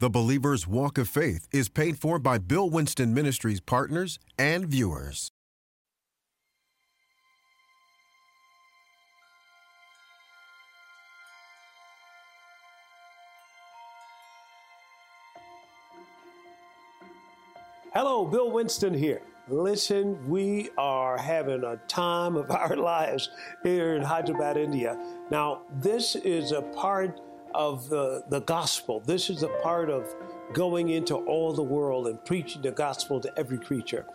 The Believer's Walk of Faith is paid for by Bill Winston Ministries partners and viewers. Hello, Bill Winston here. Listen, we are having a time of our lives here in Hyderabad, India. Now, this is a part of the, the gospel. This is a part of going into all the world and preaching the gospel to every creature.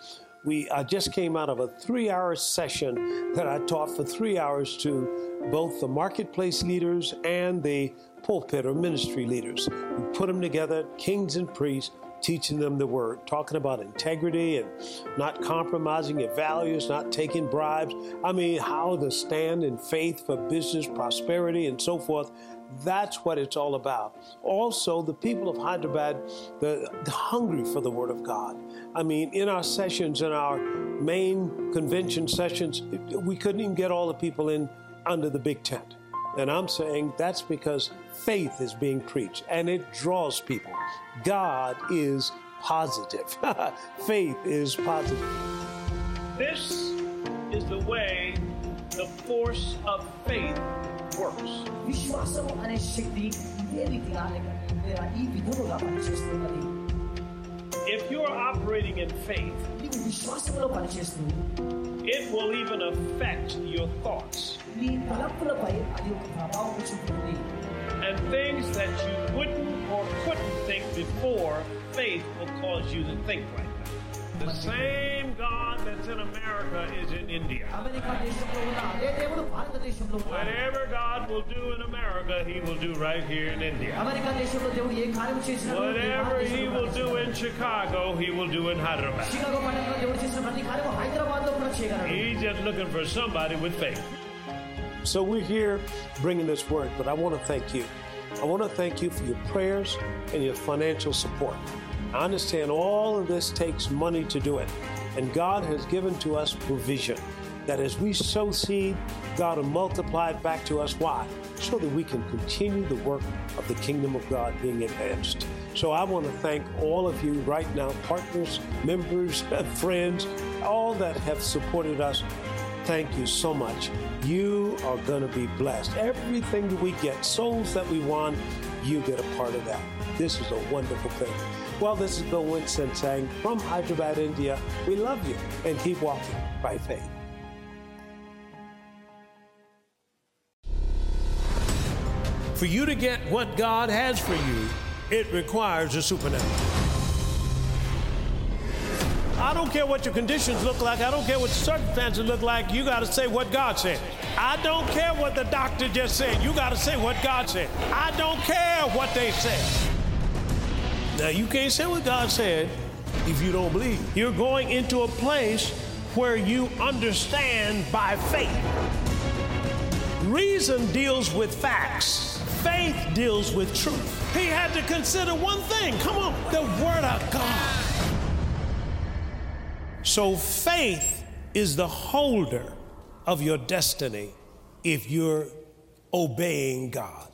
We I just came out of a three hour session that I taught for three hours to both the marketplace leaders and the pulpit or ministry leaders. We put them together, kings and priests, teaching them the word, talking about integrity and not compromising your values, not taking bribes. I mean, how to stand in faith for business, prosperity, and so forth. That's what it's all about. Also, the people of Hyderabad, they're, hungry for the Word of God. I mean, in our sessions, in our main convention sessions, we couldn't even get all the people in under the big tent. And I'm saying that's because faith is being preached and it draws people. God is positive. faith is positive. This is the way the force of faith works. విశ్వాసము అనే శక్తి ఇదే రీతిగా లేక ఈ విధముగా పనిచేస్తున్నది If you're operating in faith, నీవు విశ్వాసంలో పనిచేస్తూ it will even affect your thoughts. నీ తలంపులపై అది ఒక ప్రభావం చూపుతుంది And things that you wouldn't or couldn't think before, faith will cause you to think like that. The same God that's in America is in India. Whatever God will do in America, He will do right here in India. Whatever He will do in Chicago, He will do in Hyderabad. He's just looking for somebody with faith. So we're here bringing this word, but I want to thank you. I want to thank you for your prayers and your financial support. I understand all of this takes money to do it, and God has given to us provision. That as we sow seed, God will multiply it back to us. Why? So that we can continue the work of the kingdom of God being advanced. So I want to thank all of you right now, partners, members, friends, all that have supported us. Thank you so much. You are going to be blessed. Everything that we get, souls that we want, you get a part of that. This is a wonderful thing. Well, this is Bill Winston saying from Hyderabad, India, we love you and keep walking by faith. For you to get what God has for you, it requires a supernatural. I don't care what your conditions look like. I don't care what circumstances look like. You got to say what God said. I don't care what the doctor just said. You got to say what God said. I don't care what they said. Now, you can't say what God said if you don't believe. You're going into a place where you understand by faith. Reason deals with facts, faith deals with truth. He had to consider one thing come on, the Word of God. So, faith is the holder of your destiny if you're obeying God.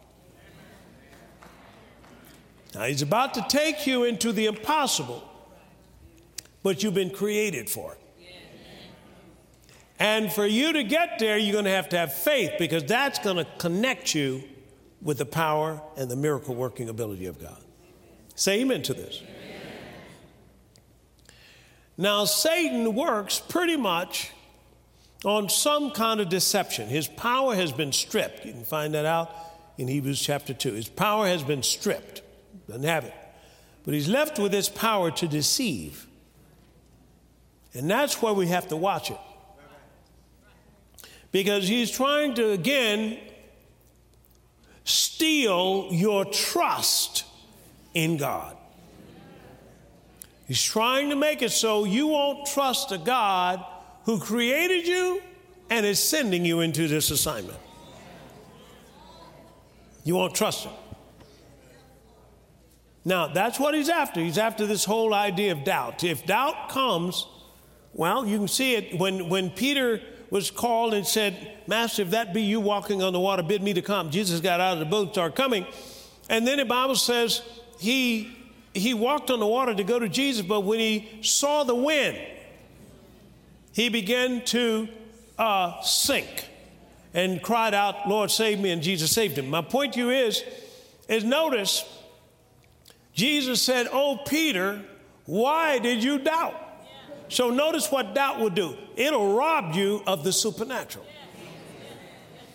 Now, He's about to take you into the impossible, but you've been created for it. And for you to get there, you're going to have to have faith because that's going to connect you with the power and the miracle working ability of God. Say amen to this. Now, Satan works pretty much on some kind of deception. His power has been stripped. You can find that out in Hebrews chapter 2. His power has been stripped, doesn't have it. But he's left with his power to deceive. And that's where we have to watch it. Because he's trying to, again, steal your trust in God. He's trying to make it so you won't trust a God who created you and is sending you into this assignment. You won't trust him. Now, that's what he's after. He's after this whole idea of doubt. If doubt comes, well, you can see it when, when Peter was called and said, Master, if that be you walking on the water, bid me to come. Jesus got out of the boat, started coming. And then the Bible says he he walked on the water to go to Jesus, but when he saw the wind, he began to uh, sink and cried out, Lord, save me, and Jesus saved him. My point to you is, is notice, Jesus said, Oh, Peter, why did you doubt? So notice what doubt will do. It'll rob you of the supernatural.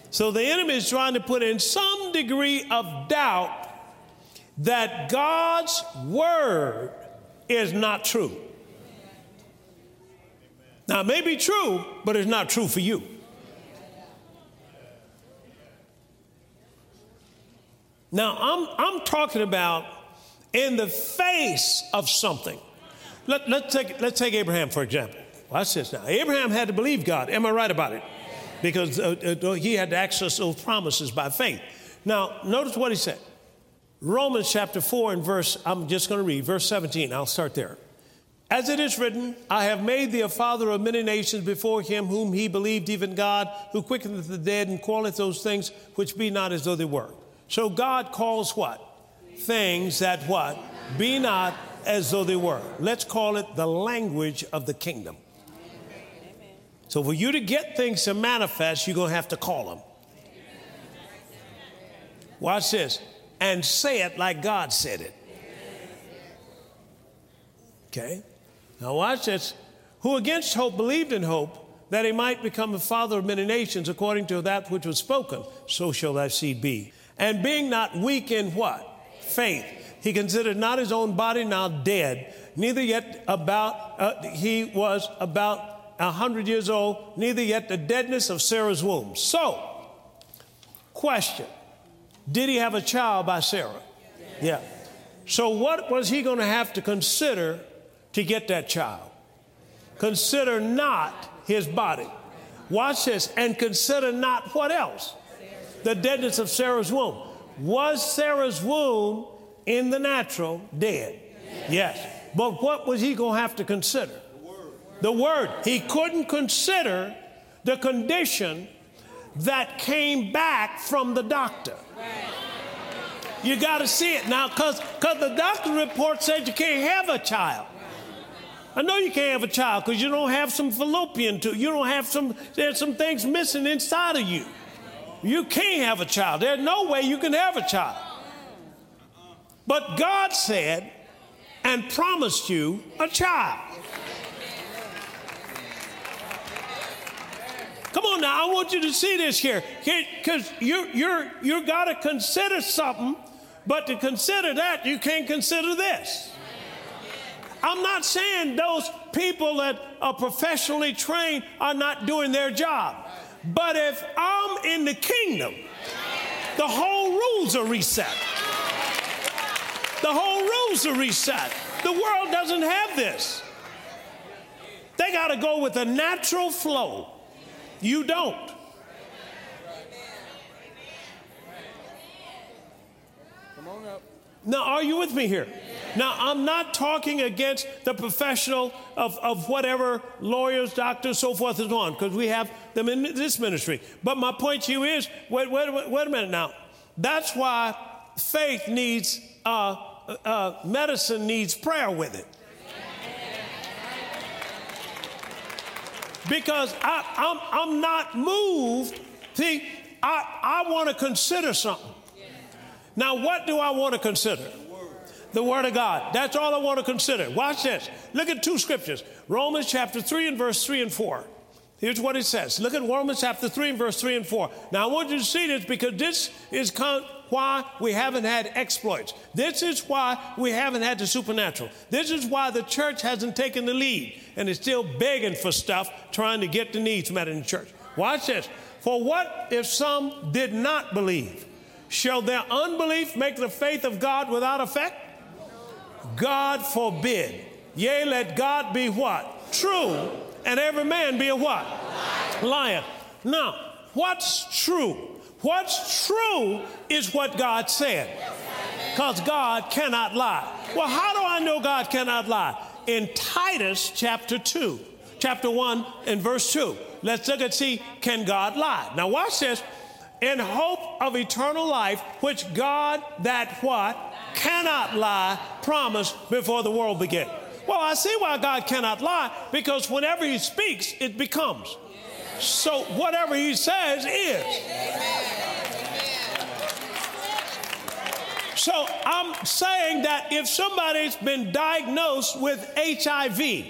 So the enemy is trying to put in some degree of doubt that God's word is not true. Now, it may be true, but it's not true for you. Now, I'm, I'm talking about in the face of something. Let, let's, take, let's take Abraham, for example. Watch this now. Abraham had to believe God. Am I right about it? Because uh, uh, he had to access those promises by faith. Now, notice what he said. Romans chapter 4 and verse, I'm just going to read, verse 17. I'll start there. As it is written, I have made thee a father of many nations before him whom he believed, even God, who quickeneth the dead and calleth those things which be not as though they were. So God calls what? Things that what? Be not as though they were. Let's call it the language of the kingdom. So for you to get things to manifest, you're going to have to call them. Watch this. And say it like God said it. Okay? Now watch this. Who against hope believed in hope that he might become the father of many nations according to that which was spoken, so shall thy seed be. And being not weak in what? Faith he considered not his own body now dead, neither yet about, uh, he was about a hundred years old, neither yet the deadness of Sarah's womb. So, question Did he have a child by Sarah? Yeah. So, what was he going to have to consider to get that child? Consider not his body. Watch this, and consider not what else? The deadness of Sarah's womb. Was Sarah's womb in the natural dead. Yes. But what was he going to have to consider? The word. the word. He couldn't consider the condition that came back from the doctor. You got to see it now because the doctor report said you can't have a child. I know you can't have a child because you don't have some fallopian tube. You don't have some, there's some things missing inside of you. You can't have a child. There's no way you can have a child. But God said and promised you a child. Come on now, I want you to see this here. Because you, you're, you got to consider something, but to consider that, you can't consider this. I'm not saying those people that are professionally trained are not doing their job. But if I'm in the kingdom, the whole rules are reset. The whole rules are reset. The world doesn't have this. They got to go with a natural flow. You don't. Come on up. Now, are you with me here? Now, I'm not talking against the professional of, of whatever lawyers, doctors, so forth and so on, because we have them in this ministry. But my point to you is wait, wait, wait, a minute now. That's why faith needs uh, uh, medicine needs prayer with it. Because I, I'm, I'm not moved. See, I, I want to consider something. Now, what do I want to consider? The Word of God. That's all I want to consider. Watch this. Look at two scriptures Romans chapter 3 and verse 3 and 4. Here's what it says. Look at Romans chapter 3 and verse 3 and 4. Now, I want you to see this because this is con- why we haven't had exploits. This is why we haven't had the supernatural. This is why the church hasn't taken the lead and is still begging for stuff, trying to get the needs met in the church. Watch this. For what if some did not believe? Shall their unbelief make the faith of God without effect? God forbid. Yea, let God be what? True, and every man be a what? Liar. Now, what's true? What's true is what God said. Because God cannot lie. Well, how do I know God cannot lie? In Titus chapter 2, chapter 1 and verse 2. Let's look and see can God lie? Now, watch this. In hope of eternal life, which God that what? cannot lie promised before the world began. Well, I see why God cannot lie because whenever He speaks, it becomes. So whatever He says is. So I'm saying that if somebody's been diagnosed with HIV,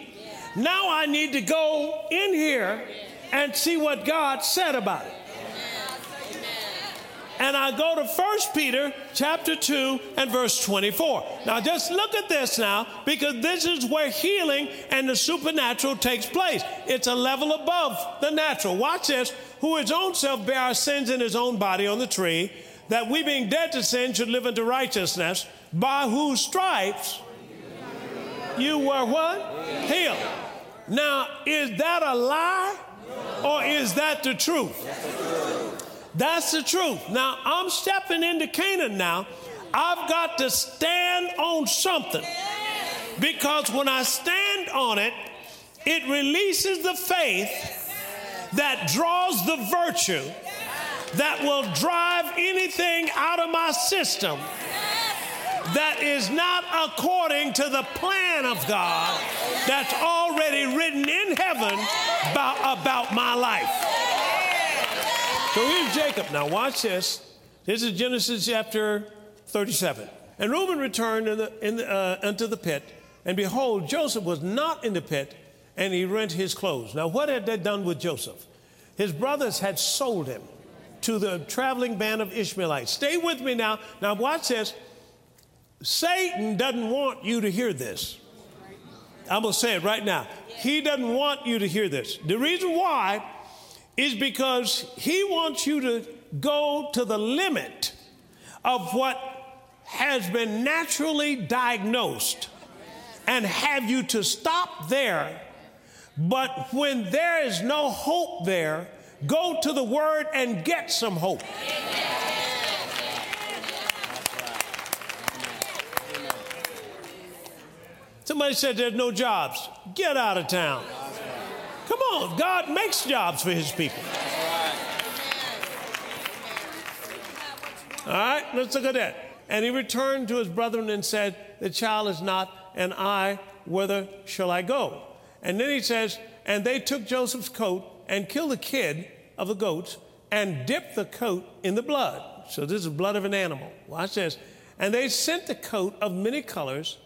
now I need to go in here and see what God said about it and I go to 1 Peter chapter 2 and verse 24. Now just look at this now because this is where healing and the supernatural takes place. It's a level above the natural. Watch this. Who his own self bare our sins in his own body on the tree, that we being dead to sin should live unto righteousness, by whose stripes you were what? Healed. Now, is that a lie or is that the truth? That's the truth. Now, I'm stepping into Canaan now. I've got to stand on something because when I stand on it, it releases the faith that draws the virtue that will drive anything out of my system that is not according to the plan of God that's already written in heaven about, about my life. So here's Jacob. Now watch this. This is Genesis chapter 37. And Reuben returned in the, in the, uh, unto the pit, and behold, Joseph was not in the pit, and he rent his clothes. Now, what had they done with Joseph? His brothers had sold him to the traveling band of Ishmaelites. Stay with me now. Now, watch this. Satan doesn't want you to hear this. I'm going to say it right now. He doesn't want you to hear this. The reason why is because he wants you to go to the limit of what has been naturally diagnosed and have you to stop there. But when there is no hope there, go to the Word and get some hope. Somebody said there's no jobs. Get out of town. Come on, God makes jobs for his people. All right, let's look at that. And he returned to his brethren and said, The child is not, and I, whither shall I go? And then he says, And they took Joseph's coat and killed the kid of the goats and dipped the coat in the blood. So this is blood of an animal. Watch this. And they sent the coat of many colors,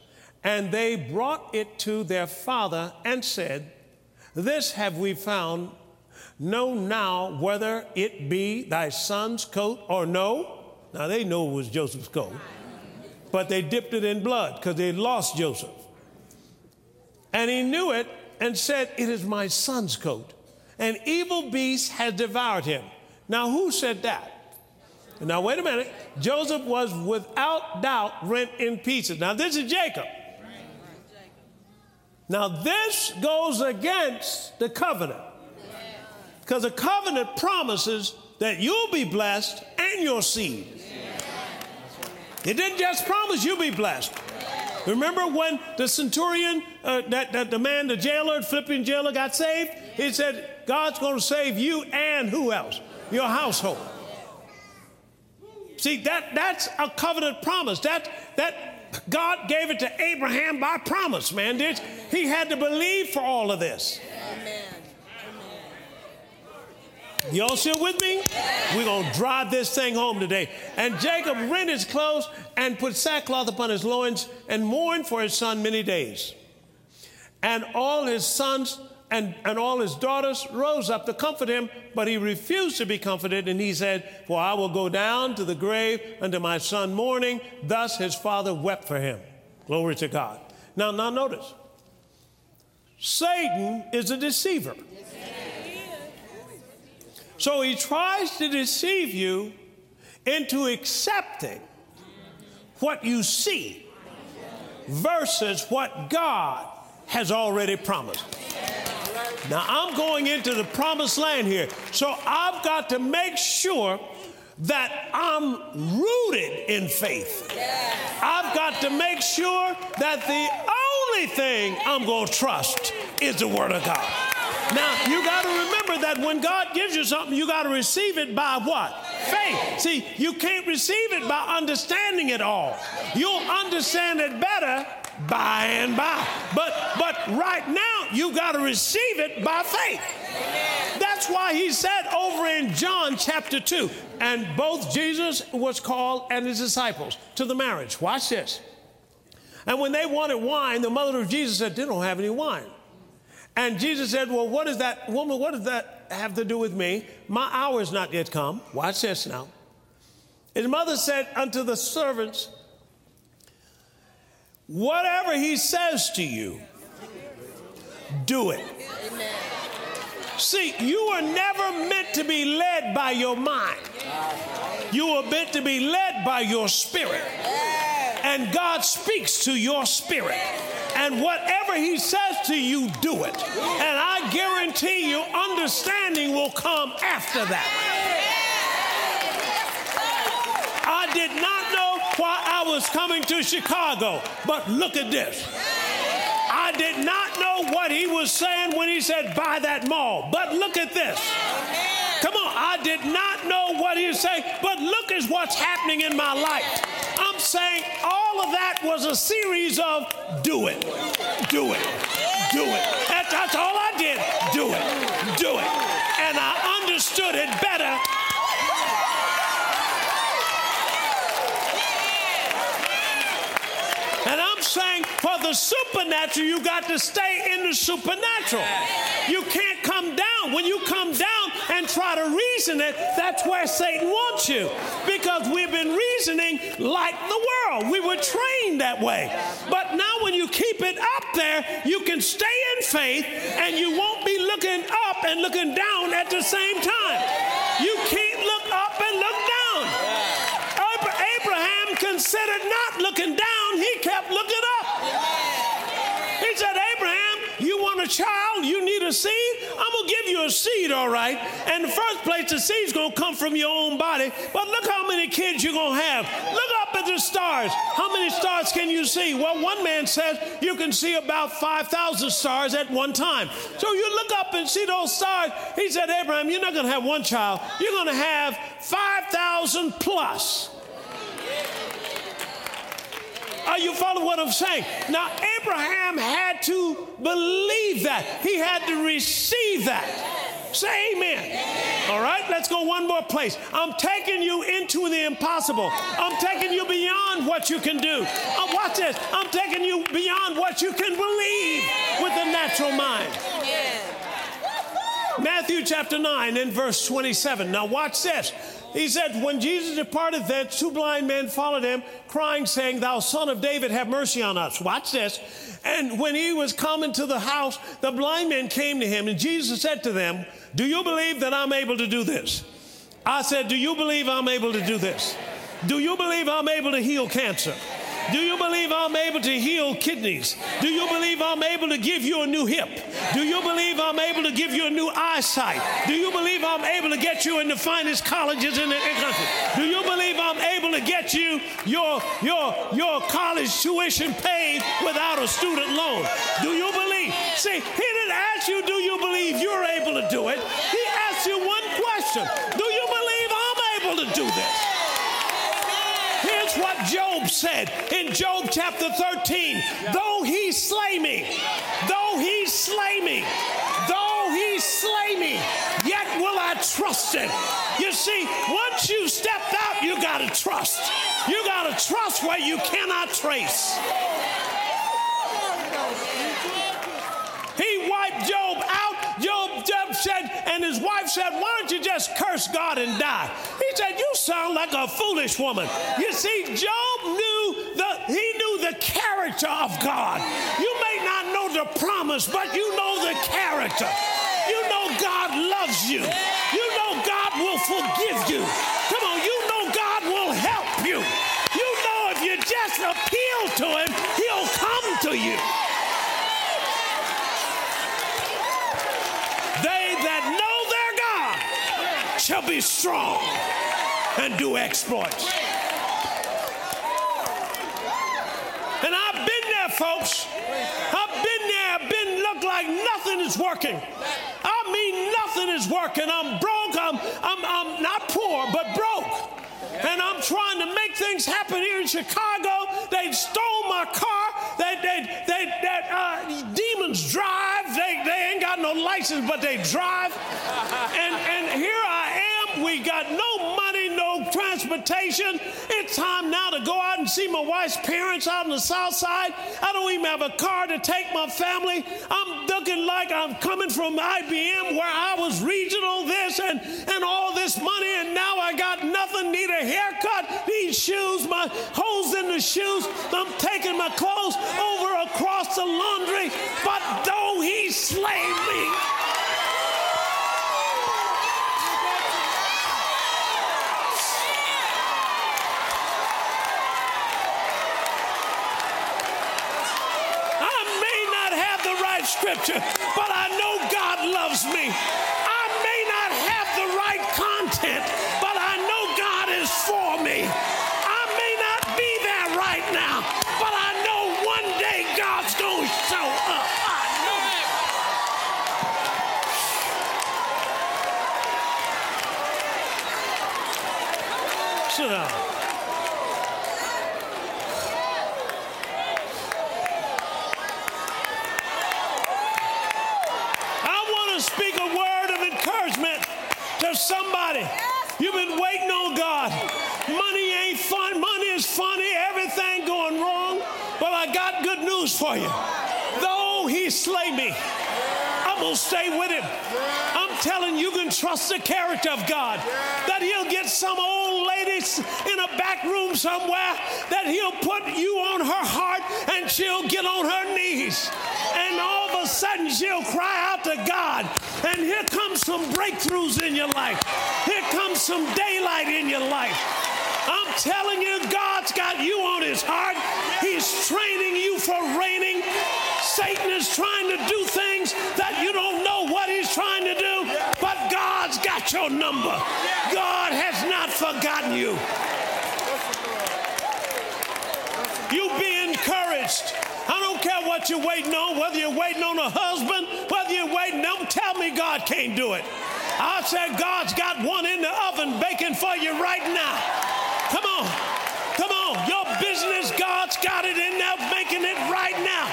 and they brought it to their father and said, this have we found. Know now whether it be thy son's coat or no. Now they know it was Joseph's coat, but they dipped it in blood because they lost Joseph. And he knew it and said, It is my son's coat. An evil beast has devoured him. Now, who said that? Now, wait a minute. Joseph was without doubt rent in pieces. Now, this is Jacob. Now, this goes against the covenant because the covenant promises that you'll be blessed and your seed. It didn't just promise you'll be blessed. Remember when the centurion, uh, that, that the man, the jailer, Philippian jailer, got saved? He said, God's going to save you and who else? Your household. See, that, that's a covenant promise. That, that God gave it to Abraham by promise, man. Did he had to believe for all of this. Amen. Y'all still with me? We're to drive this thing home today. And Jacob rent his clothes and put sackcloth upon his loins and mourned for his son many days. And all his sons and, and all his daughters rose up to comfort him, but he refused to be comforted, and he said, For I will go down to the grave unto my son mourning. Thus his father wept for him. Glory to God. Now, now notice, Satan is a deceiver. So he tries to deceive you into accepting what you see versus what God has already promised. Now I'm going into the promised land here. So I've got to make sure that I'm rooted in faith. I've got to make sure that the only thing I'm going to trust is the Word of God. Now, you got to remember that when God gives you something, you got to receive it by what? Faith. See, you can't receive it by understanding it all. You'll understand it better by and by. But but right now you got to receive it by faith. That's why he said over in John chapter 2, and both Jesus was called and his disciples to the marriage. Watch this. And when they wanted wine, the mother of Jesus said, They don't have any wine. And Jesus said, Well, what does that, woman, what does that have to do with me? My hour is not yet come. Watch this now. His mother said unto the servants, Whatever he says to you, do it. See, you were never meant to be led by your mind. You were meant to be led by your spirit. And God speaks to your spirit. And whatever He says to you, do it. And I guarantee you, understanding will come after that. I did not why I was coming to Chicago, but look at this. I did not know what he was saying when he said, buy that mall. But look at this. Come on, I did not know what he was saying, but look at what's happening in my life. I'm saying all of that was a series of do it, do it, do it. That, that's all I did. Do it, do it. And I understood it better And I'm saying for the supernatural, you got to stay in the supernatural. You can't come down. When you come down and try to reason it, that's where Satan wants you. Because we've been reasoning like the world. We were trained that way. But now when you keep it up there, you can stay in faith and you won't be looking up and looking down at the same time. You can't look up and look down. Abraham considered not looking down, he kept looking a seed? I'm going to give you a seed, all right. And the first place, the seed's going to come from your own body. But look how many kids you're going to have. Look up at the stars. How many stars can you see? Well, one man says you can see about 5,000 stars at one time. So you look up and see those stars. He said, Abraham, you're not going to have one child. You're going to have 5,000 plus. Are you following what I'm saying? Now, Abraham had to believe that, he had to receive that. Say amen. All right, let's go one more place. I'm taking you into the impossible. I'm taking you beyond what you can do. Uh, watch this. I'm taking you beyond what you can believe with the natural mind. Matthew chapter 9 and verse 27. Now, watch this. He said, When Jesus departed thence, two blind men followed him, crying, saying, Thou son of David, have mercy on us. Watch this. And when he was coming to the house, the blind men came to him, and Jesus said to them, Do you believe that I'm able to do this? I said, Do you believe I'm able to do this? Do you believe I'm able to heal cancer? Do you believe I'm able to heal kidneys? Do you believe I'm able to give you a new hip? Do you believe I'm able to give you a new eyesight? Do you believe I'm able to get you in the finest colleges in the country? Do you believe I'm able to get you your, your, your college tuition paid without a student loan? Do you believe? See, he didn't ask you, do you believe you're able to do it? He asked you one question Do you believe I'm able to do this? Here's what Job said in Job chapter 13 Though he slay me, though he slay me, though he slay me, yet will I trust him. You see, once you stepped out, you got to trust. You got to trust where you cannot trace. He wiped Job out. Said, and his wife said, Why don't you just curse God and die? He said, You sound like a foolish woman. You see, Job knew the he knew the character of God. You may not know the promise, but you know the character. You know God loves you. You know God will forgive you shall be strong and do exploits. And I've been there, folks. I've been there. I've been look like nothing is working. I mean, nothing is working. I'm broke. I'm, I'm, I'm not poor, but broke. And I'm trying to make things happen here in Chicago. They stole my car. They, they, they, they uh, demons drive. They, they ain't got no license, but they drive. And, and here. We got no money, no transportation. It's time now to go out and see my wife's parents out on the south side. I don't even have a car to take my family. I'm looking like I'm coming from IBM where I was regional this and, and all this money, and now I got nothing, need a haircut, need shoes, my holes in the shoes. I'm taking my clothes over across the laundry, but though he slay me, I may not have the right scripture, but I know God loves me. You've been waiting on God. Money ain't fun. Money is funny. Everything going wrong. But I got good news for you. Though he slay me, I'm going to stay with him. I'm telling you, you can trust the character of God. That he'll get some old lady in a back room somewhere, that he'll put you on her heart and she'll get on her knees. Sudden she'll cry out to God. And here comes some breakthroughs in your life. Here comes some daylight in your life. I'm telling you, God's got you on his heart. He's training you for reigning. Satan is trying to do things that you don't know what he's trying to do, but God's got your number. God has not forgotten you. You be encouraged. I don't care what you're waiting on, whether you're waiting on a husband, whether you're waiting, don't tell me God can't do it. I said God's got one in the oven baking for you right now. Come on. Come on. Your business, God's got it in there making it right now.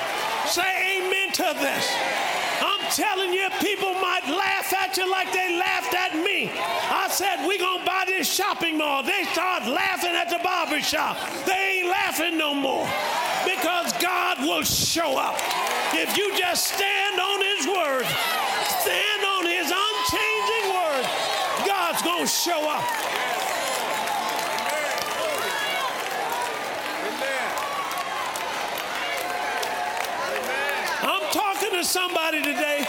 Say amen to this. I'm telling you, people might laugh at you like they laughed at me. I said, we're going to buy this shopping mall. They start laughing at the barber shop. They ain't laughing no more because God will show up. If you just stand on His word, stand on His unchanging word, God's going to show up. I'm talking to somebody today.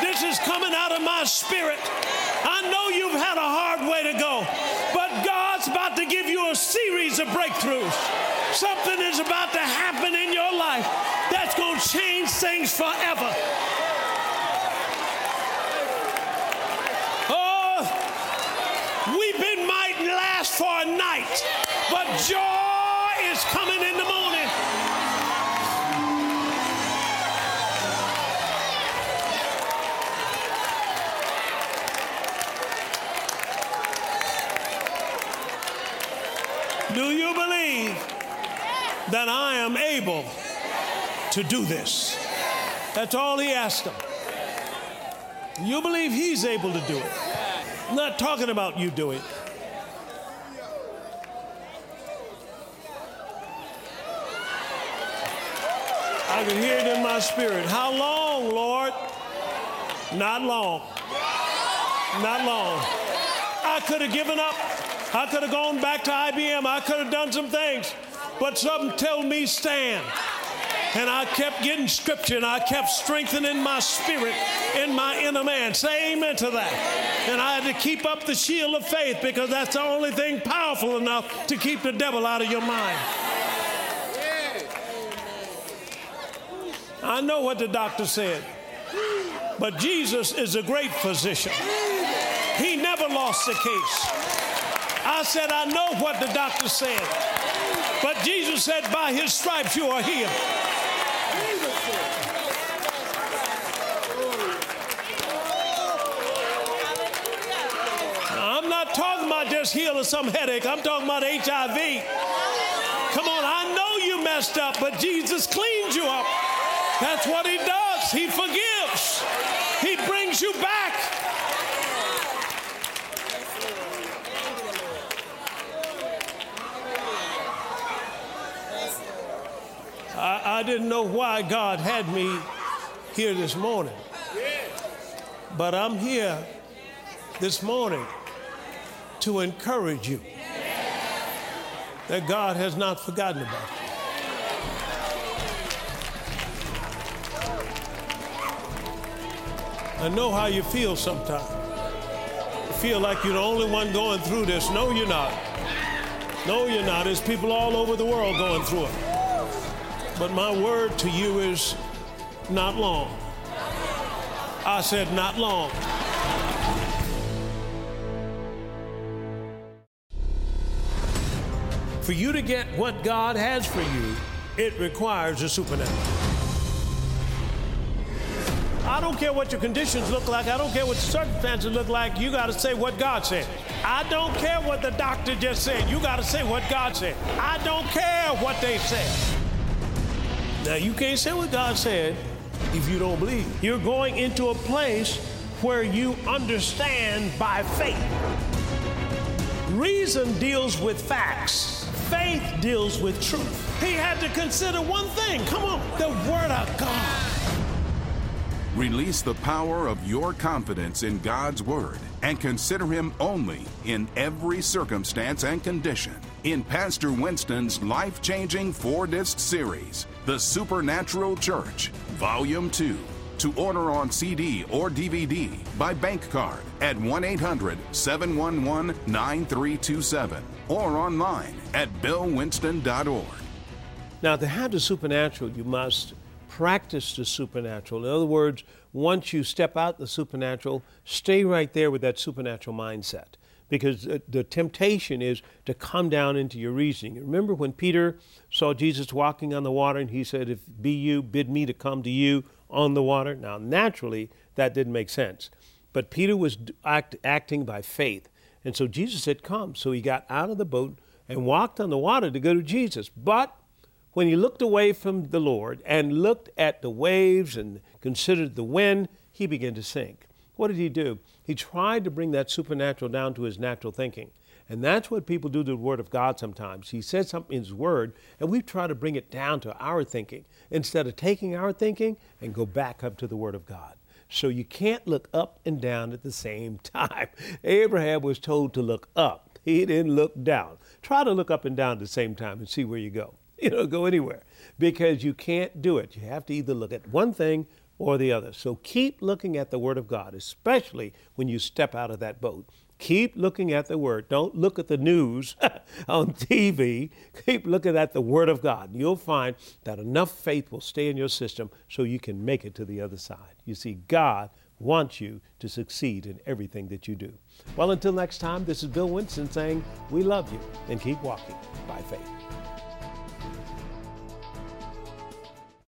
This is coming out of my spirit. I know you've had a hard way to go, but God's about to give you a series of breakthroughs. Something is about to happen in your life that's going to change things forever. Able to do this? That's all he asked him. You believe he's able to do it. I'm not talking about you doing it. I can hear it in my spirit. How long, Lord? Not long. Not long. I could have given up. I could have gone back to IBM. I could have done some things. But something told me stand. And I kept getting scripture and I kept strengthening my spirit in my inner man. Say amen to that. And I had to keep up the shield of faith because that's the only thing powerful enough to keep the devil out of your mind. I know what the doctor said, but Jesus is a great physician. He never lost a case. I said, I know what the doctor said, but Jesus said, By his stripes you are healed. I'm not talking about just healing some headache, I'm talking about HIV. Come on, I know you messed up, but Jesus cleans you up. That's what he does. He forgives. He brings you back. I, didn't know why God had me here this morning. But I'm here this morning to encourage you that God has not forgotten about you. I know how you feel sometimes. You feel like you're the only one going through this. No, you're not. No, you're not. There's people all over the world going through it. But my word to you is not long. I said, not long. For you to get what God has for you, it requires a supernatural. I don't care what your conditions look like. I don't care what circumstances look like. You got to say what God said. I don't care what the doctor just said. You got to say what God said. I don't care what they said. Now, you can't say what God said if you don't believe. You're going into a place where you understand by faith. Reason deals with facts. Faith deals with truth. He had to consider one thing. Come on, the Word of God. Release the power of your confidence in God's Word and consider Him only in every circumstance and condition. In Pastor Winston's life changing four disc series, The Supernatural Church, Volume 2. To order on CD or DVD by bank card at 1 800 711 9327 or online at billwinston.org. Now, to have the supernatural, you must practice the supernatural. In other words, once you step out the supernatural, stay right there with that supernatural mindset. Because uh, the temptation is to come down into your reasoning. Remember when Peter saw Jesus walking on the water and he said, If be you, bid me to come to you on the water? Now, naturally, that didn't make sense. But Peter was act, acting by faith. And so Jesus said, Come. So he got out of the boat and walked on the water to go to Jesus. But when he looked away from the Lord and looked at the waves and considered the wind, he began to sink. What did he do? He tried to bring that supernatural down to his natural thinking. And that's what people do to the Word of God sometimes. He says something in His Word, and we try to bring it down to our thinking instead of taking our thinking and go back up to the Word of God. So you can't look up and down at the same time. Abraham was told to look up, he didn't look down. Try to look up and down at the same time and see where you go. You know, go anywhere because you can't do it. You have to either look at one thing or the other. So keep looking at the Word of God, especially when you step out of that boat. Keep looking at the Word. Don't look at the news on TV. Keep looking at the Word of God. You'll find that enough faith will stay in your system so you can make it to the other side. You see, God wants you to succeed in everything that you do. Well, until next time, this is Bill Winston saying, We love you and keep walking by faith.